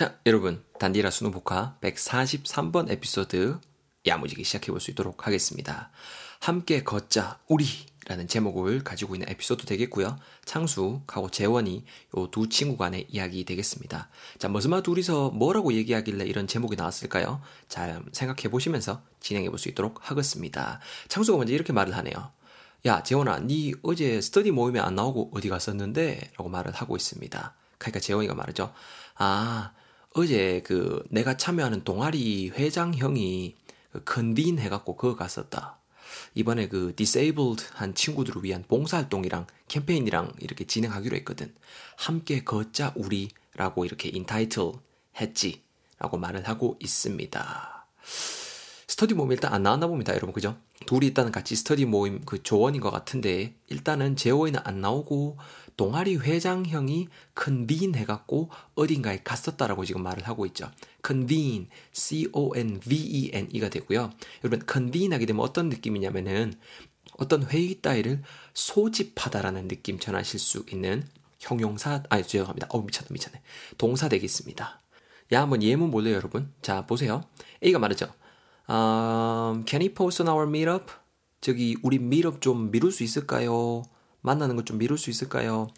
자, 여러분, 단디라 수능 복화 143번 에피소드 야무지게 시작해 볼 수 있도록 하겠습니다. 함께 걷자, 우리! 라는 제목을 가지고 있는 에피소드 되겠고요. 창수하고 재원이 요 두 친구 간의 이야기 되겠습니다. 자, 머스마 둘이서 뭐라고 얘기하길래 이런 제목이 나왔을까요? 잘 생각해 보시면서 진행해 볼 수 있도록 하겠습니다. 창수가 먼저 이렇게 말을 하네요. 야, 재원아, 니 어제 스터디 모임에 안 나오고 어디 갔었는데? 라고 말을 하고 있습니다. 그러니까 재원이가 말하죠. 아, 어제 그 내가 참여하는 동아리 회장 형이 그 convene 해갖고 그거 갔었다. 이번에 그 disabled 한 친구들을 위한 봉사활동이랑 캠페인이랑 이렇게 진행하기로 했거든. 함께 걷자 우리라고 이렇게 entitle 했지. 라고 말을 하고 있습니다. 스터디 모임 일단 안 나왔나 봅니다, 여러분. 그죠? 둘이 일단은 같이 스터디 모임 그 조원인 것 같은데, 일단은 재원이는 안 나오고, 동아리 회장형이 컨빈 해갖고 어딘가에 갔었다라고 지금 말을 하고 있죠. convene, c-o-n-v-e-n-e가 되고요. 여러분, convene 하게 되면 어떤 느낌이냐면은 어떤 회의 따위를 소집하다라는 느낌 전하실 수 있는 형용사, 아니, 죄송합니다. 어, 미쳤다, 미쳤네. 동사 되겠습니다. 야, 한번 예문 볼래요, 여러분? 자, 보세요. A가 말하죠. Um, can he post on our meetup? 저기, 우리 meetup 좀 미룰 수 있을까요? 만나는 것 좀 미룰 수 있을까요?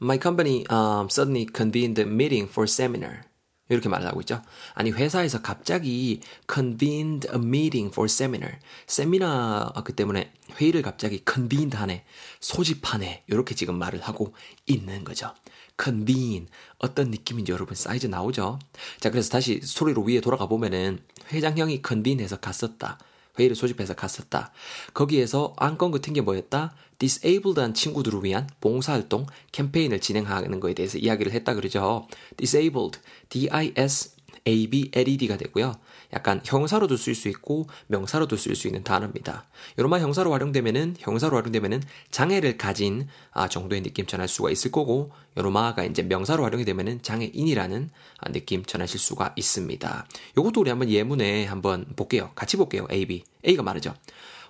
My company um, suddenly convened a meeting for seminar. 이렇게 말을 하고 있죠. 아니 회사에서 갑자기 convened a meeting for seminar. 세미나 그 때문에 회의를 갑자기 convened 하네, 소집하네 이렇게 지금 말을 하고 있는 거죠. convene 어떤 느낌인지 여러분 사이즈 나오죠. 자 그래서 다시 스토리로 위에 돌아가 보면은 회장형이 convene해서 갔었다. 회의를 소집해서 갔었다. 거기에서 안건 같은 게 뭐였다? disabled한 친구들을 위한 봉사활동 캠페인을 진행하는 거에 대해서 이야기를 했다 그러죠. disabled, D-I-S-A-B-L-E-D가 되고요. 약간 형사로도 쓸 수 있고 명사로도 쓸 수 있는 단어입니다. 요로만 형사로 활용되면은 형사로 활용되면은 장애를 가진 아, 정도의 느낌 전할 수가 있을 거고 요로마가 이제 명사로 활용이 되면은 장애인이라는 아, 느낌 전하실 수가 있습니다. 요것도 우리 한번 예문에 한번 볼게요. 같이 볼게요. A, B. A가 말하죠.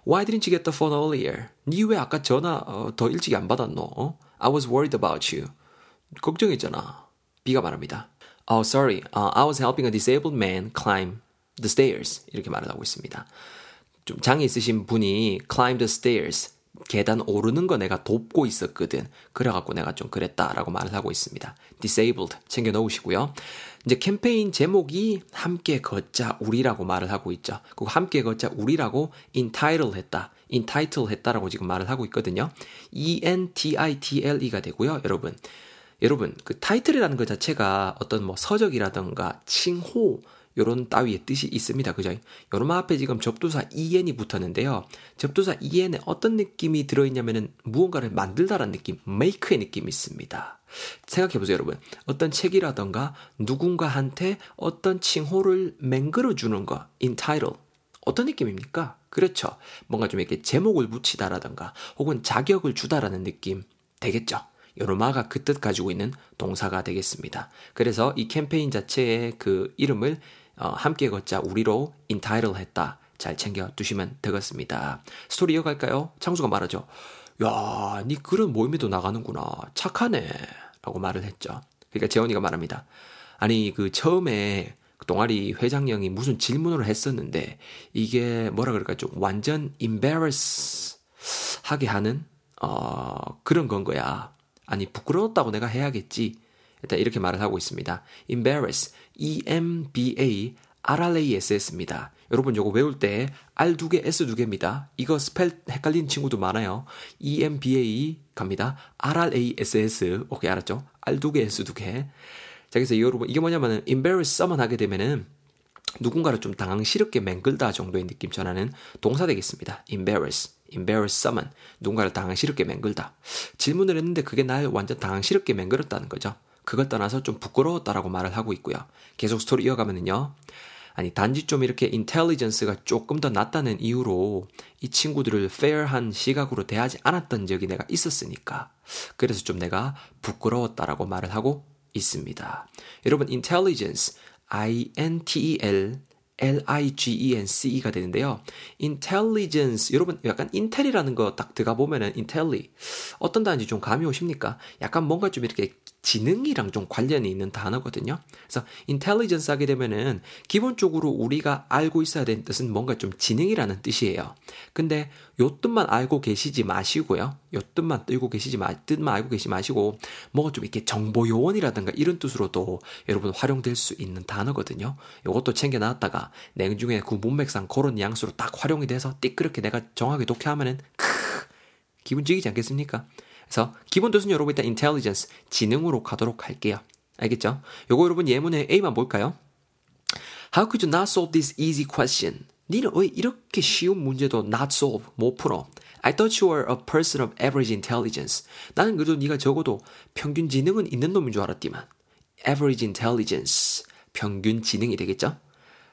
Why didn't you get the phone earlier? 니 왜 아까 전화 어, 더 일찍 안 받았노? 어? I was worried about you. 걱정했잖아. B가 말합니다. Oh, sorry. Uh, I was helping a disabled man climb the stairs. 이렇게 말을 하고 있습니다. 좀 장애 있으신 분이 climb the stairs. 계단 오르는 거 내가 돕고 있었거든. 그래갖고 내가 좀 그랬다라고 말을 하고 있습니다. disabled 챙겨 넣으시고요. 이제 캠페인 제목이 함께 걷자 우리라고 말을 하고 있죠. 그리고 함께 걷자 우리라고 entitle 했다. entitle 했다라고 지금 말을 하고 있거든요. E-N-T-I-T-L-E가 되고요. 여러분. 여러분, 그 타이틀이라는 것 자체가 어떤 뭐 서적이라던가 칭호, 요런 따위의 뜻이 있습니다. 그죠? 요런 앞에 지금 접두사 en이 붙었는데요. 접두사 en에 어떤 느낌이 들어있냐면은 무언가를 만들다라는 느낌, make의 느낌이 있습니다. 생각해보세요, 여러분. 어떤 책이라던가 누군가한테 어떤 칭호를 맹글어주는 거, entitle. 어떤 느낌입니까? 그렇죠. 뭔가 좀 이렇게 제목을 붙이다라던가 혹은 자격을 주다라는 느낌 되겠죠. 요로마가 그 뜻 가지고 있는 동사가 되겠습니다. 그래서 이 캠페인 자체의 그 이름을 어, 함께 걷자 우리로 entitle 했다. 잘 챙겨 두시면 되겠습니다. 스토리 이어갈까요? 창수가 말하죠. 야, 니 그런 모임에도 나가는구나. 착하네. 라고 말을 했죠. 그러니까 재원이가 말합니다. 아니, 그 처음에 동아리 회장령이 무슨 질문을 했었는데, 이게 뭐라 그럴까, 좀 완전 embarrass 하게 하는, 어, 그런 건 거야. 아니, 부끄러웠다고 내가 해야겠지. 일단 이렇게 말을 하고 있습니다. embarrass, E-M-B-A, R-R-A-S-S입니다. 여러분 요거 외울 때 R 두 개, S 두 개입니다. 이거 spell 헷갈리는 친구도 많아요. E-M-B-A 갑니다. R-R-A-S-S. 오케이, 알았죠? R 두 개, S 두 개. 자, 그래서 여러분, 이게 뭐냐면은, embarrass someone 하게 되면은, 누군가를 좀 당황스럽게 맹글다 정도의 느낌 전하는 동사 되겠습니다. embarrass, embarrass someone. 누군가를 당황스럽게 맹글다. 질문을 했는데 그게 날 완전 당황스럽게 맹글었다는 거죠. 그걸 떠나서 좀 부끄러웠다라고 말을 하고 있고요. 계속 스토리 이어가면은요. 아니 단지 좀 이렇게 인텔리전스가 조금 더 낮다는 이유로 이 친구들을 fair한 시각으로 대하지 않았던 적이 내가 있었으니까 그래서 좀 내가 부끄러웠다라고 말을 하고 있습니다. 여러분 intelligence I N T E L L-I-G-E-N-C-E가 되는데요. intelligence, 여러분 약간 인텔이라는 거 딱 들어가 보면은 intelli 어떤 단지 좀 감이 오십니까? 약간 뭔가 좀 이렇게 지능이랑 좀 관련이 있는 단어거든요. 그래서 intelligence 하게 되면은 기본적으로 우리가 알고 있어야 되는 뜻은 뭔가 좀 지능이라는 뜻이에요. 근데 요 뜻만 알고 계시지 마시고요. 요 뜻만 뜨고 계시지 마, 뜻만 알고 계시지 마시고 뭔가 좀 이렇게 정보 요원이라든가 이런 뜻으로도 여러분 활용될 수 있는 단어거든요. 요것도 챙겨 놨다가 냉중에 그 문맥상 그런 뉘앙스로 딱 활용이 돼서 띠끄럽게 내가 정확하게 독해하면은 크 기분 죽이지 않겠습니까? 그래서 기본 뜻은 여러분 일단 intelligence 지능으로 가도록 할게요. 알겠죠? 요거 여러분 예문의 A만 볼까요? How could you not solve this easy question? 니는 왜 이렇게 쉬운 문제도 not solve 못 풀어? I thought you were a person of average intelligence. 나는 그래도 네가 적어도 평균 지능은 있는 놈인 줄 알았지만 average intelligence 평균 지능이 되겠죠?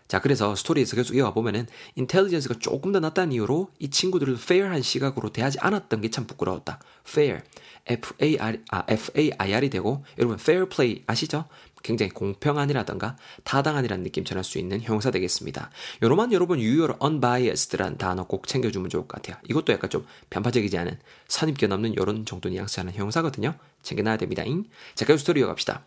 자, 그래서 스토리에서 계속 이어가 보면은 intelligence가 조금 더 낮다는 이유로 이 친구들을 fair한 시각으로 대하지 않았던 게 참 부끄러웠다. fair. F-A-R, 아, F-A-I-R이 되고, 여러분, fair play 아시죠? 굉장히 공평한이라던가 타당한이라는 느낌 전할 수 있는 형용사 되겠습니다. 요로만 여러분 유의어로 unbiased라는 단어 꼭 챙겨주면 좋을 것 같아요. 이것도 약간 좀 편파적이지 않은 선입견 없는 이런 정도 뉘앙스 하는 형용사거든요. 챙겨놔야 됩니다. 자, 계속 스토리 이어갑시다.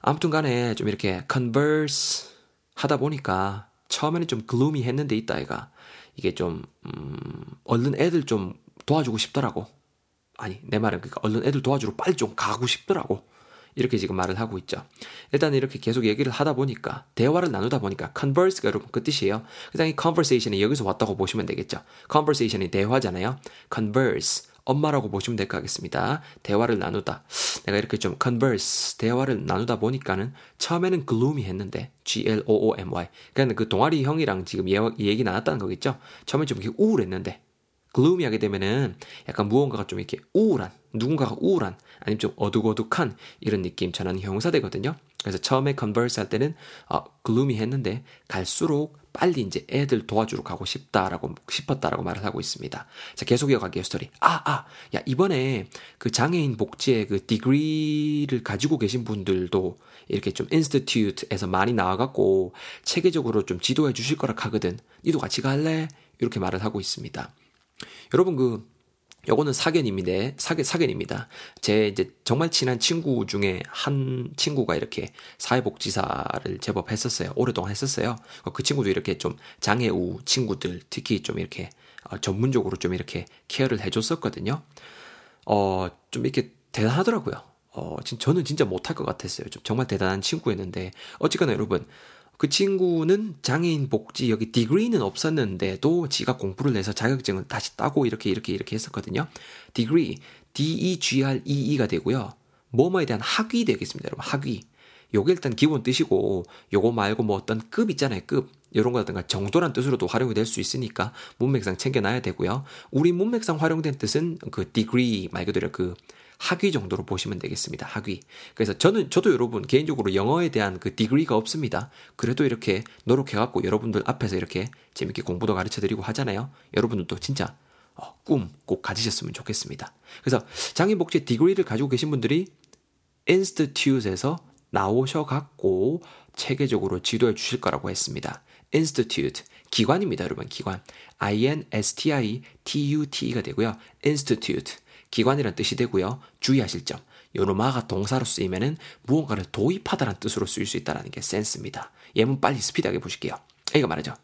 아무튼 간에 좀 이렇게 converse 하다 보니까 처음에는 좀 글루미 했는데 있다 애가 이게 좀 음, 얼른 애들 좀 도와주고 싶더라고. 아니 내 말은 그러니까 얼른 애들 도와주러 빨리 좀 가고 싶더라고. 이렇게 지금 말을 하고 있죠. 일단 이렇게 계속 얘기를 하다 보니까 대화를 나누다 보니까 converse가 여러분 그 뜻이에요. 그다음에 conversation이 여기서 왔다고 보시면 되겠죠. conversation이 대화잖아요. converse 엄마라고 보시면 될 것 같겠습니다. 대화를 나누다. 내가 이렇게 좀 converse, 대화를 나누다 보니까는 처음에는 gloomy 했는데, G-L-O-O-M-Y. 그러니까 그 동아리 형이랑 지금 얘기 나눴다는 거겠죠? 처음에 좀 이렇게 우울했는데, gloomy 하게 되면은 약간 무언가가 좀 이렇게 우울한, 누군가가 우울한, 아니면 좀 어둑어둑한 이런 느낌 전하는 형용사 되거든요. 그래서 처음에 converse 할 때는 어, gloomy 했는데 갈수록 빨리 이제 애들 도와주러 가고 싶다라고 싶었다라고 말을 하고 있습니다. 자 계속 이어갈게요 스토리. 아 아, 야 이번에 그 장애인 복지의 그 degree를 가지고 계신 분들도 이렇게 좀 institute에서 많이 나와갖고 체계적으로 좀 지도해 주실 거라 하거든. 니도 같이 갈래? 이렇게 말을 하고 있습니다. 여러분 그 요거는 사견입니다. 사견, 사견입니다. 제 이제 정말 친한 친구 중에 한 친구가 이렇게 사회복지사를 제법 했었어요. 오랫동안 했었어요. 그 친구도 이렇게 좀 장애우 친구들, 특히 좀 이렇게 어, 전문적으로 좀 이렇게 케어를 해줬었거든요. 어, 좀 이렇게 대단하더라고요. 어, 저는 진짜 못할 것 같았어요. 좀 정말 대단한 친구였는데, 어쨌거나 여러분, 그 친구는 장애인 복지 여기 디그리는 없었는데도 지가 공부를 해서 자격증을 다시 따고 이렇게 이렇게 이렇게 했었거든요. 디그리 D-E-G-R-E-E가 되고요. 뭐뭐에 대한 학위 되겠습니다, 여러분. 학위. 요게 일단 기본 뜻이고 요거 말고 뭐 어떤 급 있잖아요. 급. 이런 거라든가 정도란 뜻으로도 활용이 될 수 있으니까 문맥상 챙겨놔야 되고요. 우리 문맥상 활용된 뜻은 그 degree 말 그대로 그 학위 정도로 보시면 되겠습니다. 학위. 그래서 저는 저도 여러분 개인적으로 영어에 대한 그 디그리가 없습니다. 그래도 이렇게 노력해 갖고 여러분들 앞에서 이렇게 재밌게 공부도 가르쳐 드리고 하잖아요. 여러분들도 진짜 어, 꿈꼭 가지셨으면 좋겠습니다. 그래서 장애복지 디그리를 가지고 계신 분들이 인스티튜트에서 나오셔 갖고 체계적으로 지도해 주실 거라고 했습니다. institute 기관입니다, 여러분. 기관. I N S T I T U T E가 되고요. institute 기관이란 뜻이 되고요. 주의하실 점. 요노마가 동사로 쓰이면은 무언가를 도입하다는 뜻으로 쓰일 수 있다는 게 센스입니다. 예문 빨리 스피드하게 보실게요. 이거 말이죠.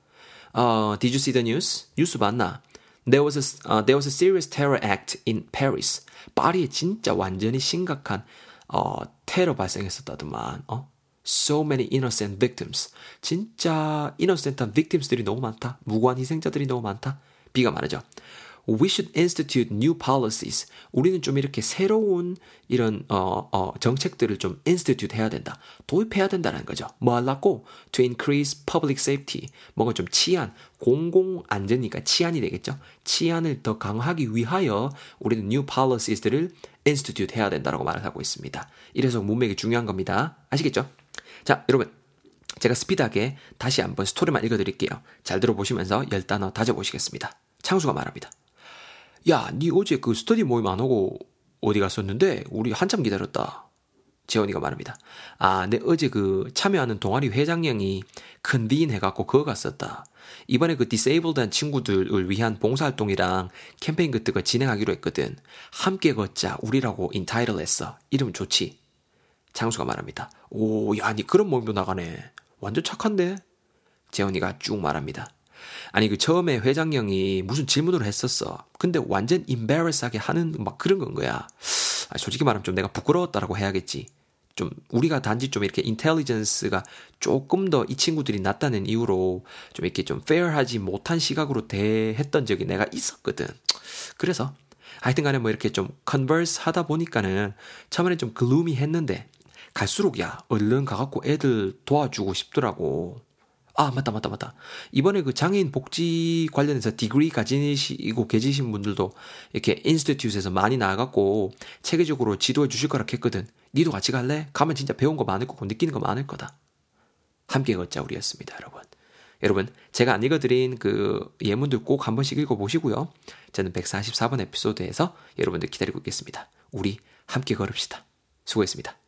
어, did you see the news? 뉴스 봤나? There was a, uh, there was a serious terror act in Paris. 파리에 진짜 완전히 심각한 어, 테러 발생했었다더만. 어? So many innocent victims. 진짜 innocent한 victims들이 너무 많다. 무고한 희생자들이 너무 많다. B가 말하죠. We should institute new policies. 우리는 좀 이렇게 새로운 이런 어, 어, 정책들을 좀 institute 해야 된다. 도입해야 된다는 거죠. 뭐 하려고? To increase public safety. 뭔가 좀 치안, 공공 안전이니까 치안이 되겠죠. 치안을 더 강화하기 위하여 우리는 new policies,들을 institute 해야 된다라고 말을 하고 있습니다. 이래서 문맥이 중요한 겁니다. 아시겠죠? 자, 여러분. 제가 스피드하게 다시 한번 스토리만 읽어드릴게요. 잘 들어보시면서 열 단어 다져보시겠습니다. 창수가 말합니다. 야, 니 어제 그 스터디 모임 안 오고 어디 갔었는데 우리 한참 기다렸다. 재원이가 말합니다. 아, 내 어제 그 참여하는 동아리 회장 형이 convene 해갖고 그거 갔었다. 이번에 그 disabled한 친구들을 위한 봉사활동이랑 캠페인 같은 거 진행하기로 했거든. 함께 걷자 우리라고 entitle 했어. 이름 좋지. 장수가 말합니다. 오, 야, 니 그런 몸도 나가네. 완전 착한데? 재원이가 쭉 말합니다. 아니 그 처음에 회장형이 무슨 질문을 했었어. 근데 완전 embarrass하게 하는 막 그런 건 거야. 아, 솔직히 말하면 좀 내가 부끄러웠다라고 해야겠지. 좀 우리가 단지 좀 이렇게 인텔리전스가 조금 더 이 친구들이 낫다는 이유로 좀 이렇게 좀 페어하지 못한 시각으로 대했던 적이 내가 있었거든. 그래서 하여튼 간에 뭐 이렇게 좀 converse 하다 보니까는 처음에는 좀 gloomy 했는데 갈수록 야 얼른 가갖고 애들 도와주고 싶더라고. 아 맞다 맞다 맞다. 이번에 그 장애인 복지 관련해서 degree 가지시고 계시신 분들도 이렇게 institute에서 많이 나와갖고 체계적으로 지도해 주실 거라 했거든. 니도 같이 갈래? 가면 진짜 배운 거 많을 거고 느끼는 거 많을 거다. 함께 걷자 우리였습니다, 여러분. 여러분, 제가 안 읽어드린 그 예문들 꼭 한 번씩 읽어보시고요. 저는 144번 에피소드에서 여러분들 기다리고 있겠습니다. 우리 함께 걸읍시다. 수고했습니다.